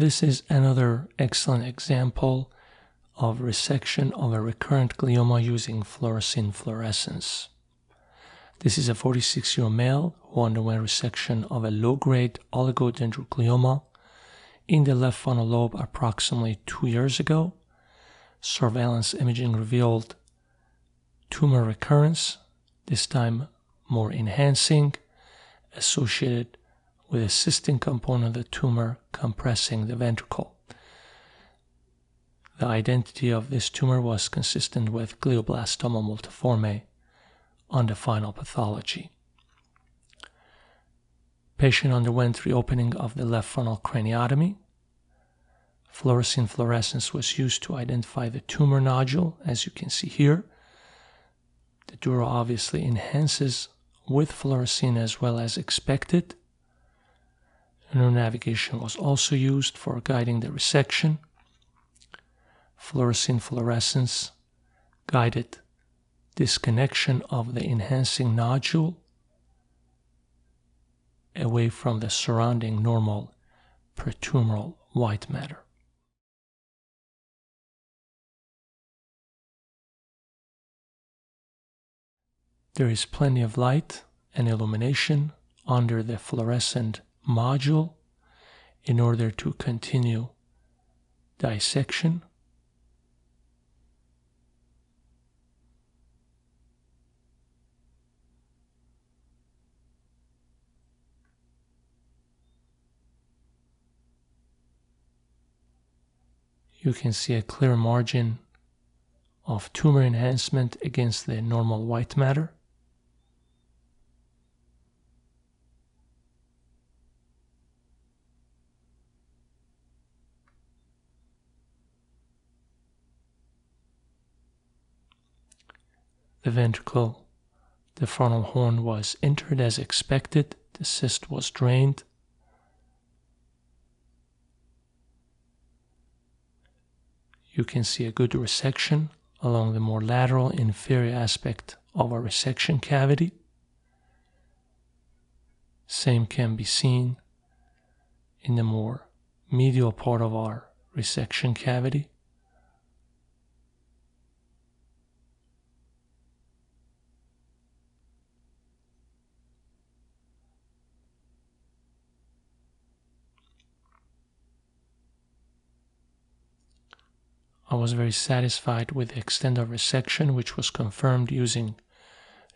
This is another excellent example of resection of a recurrent glioma using fluorescein fluorescence. This is a 46 year old male who underwent resection of a low grade oligodendroglioma in the left frontal lobe approximately two years ago. Surveillance imaging revealed tumor recurrence, this time more enhancing, associated with a cystic component of the tumor compressing the ventricle. The identity of this tumor was consistent with glioblastoma multiforme on the final pathology. Patient underwent reopening of the left frontal craniotomy. Fluorescein fluorescence was used to identify the tumor nodule, as you can see here. The dura obviously enhances with fluorescein as well as expected. Neuronavigation was also used for guiding the resection. Fluorescein fluorescence guided disconnection of the enhancing nodule away from the surrounding normal peritumoral white matter. There is plenty of light and illumination under the fluorescent module in order to continue dissection. You can see a clear margin of tumor enhancement against the normal white matter. The ventricle, the frontal horn was entered as expected. The cyst was drained. You can see a good resection along the more lateral inferior aspect of our resection cavity. Same can be seen in the more medial part of our resection cavity. I was very satisfied with the extent of resection, which was confirmed using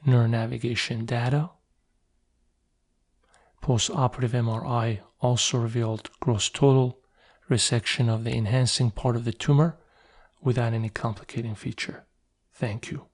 neuronavigation data. Post-operative MRI also revealed gross total resection of the enhancing part of the tumor without any complicating feature. Thank you.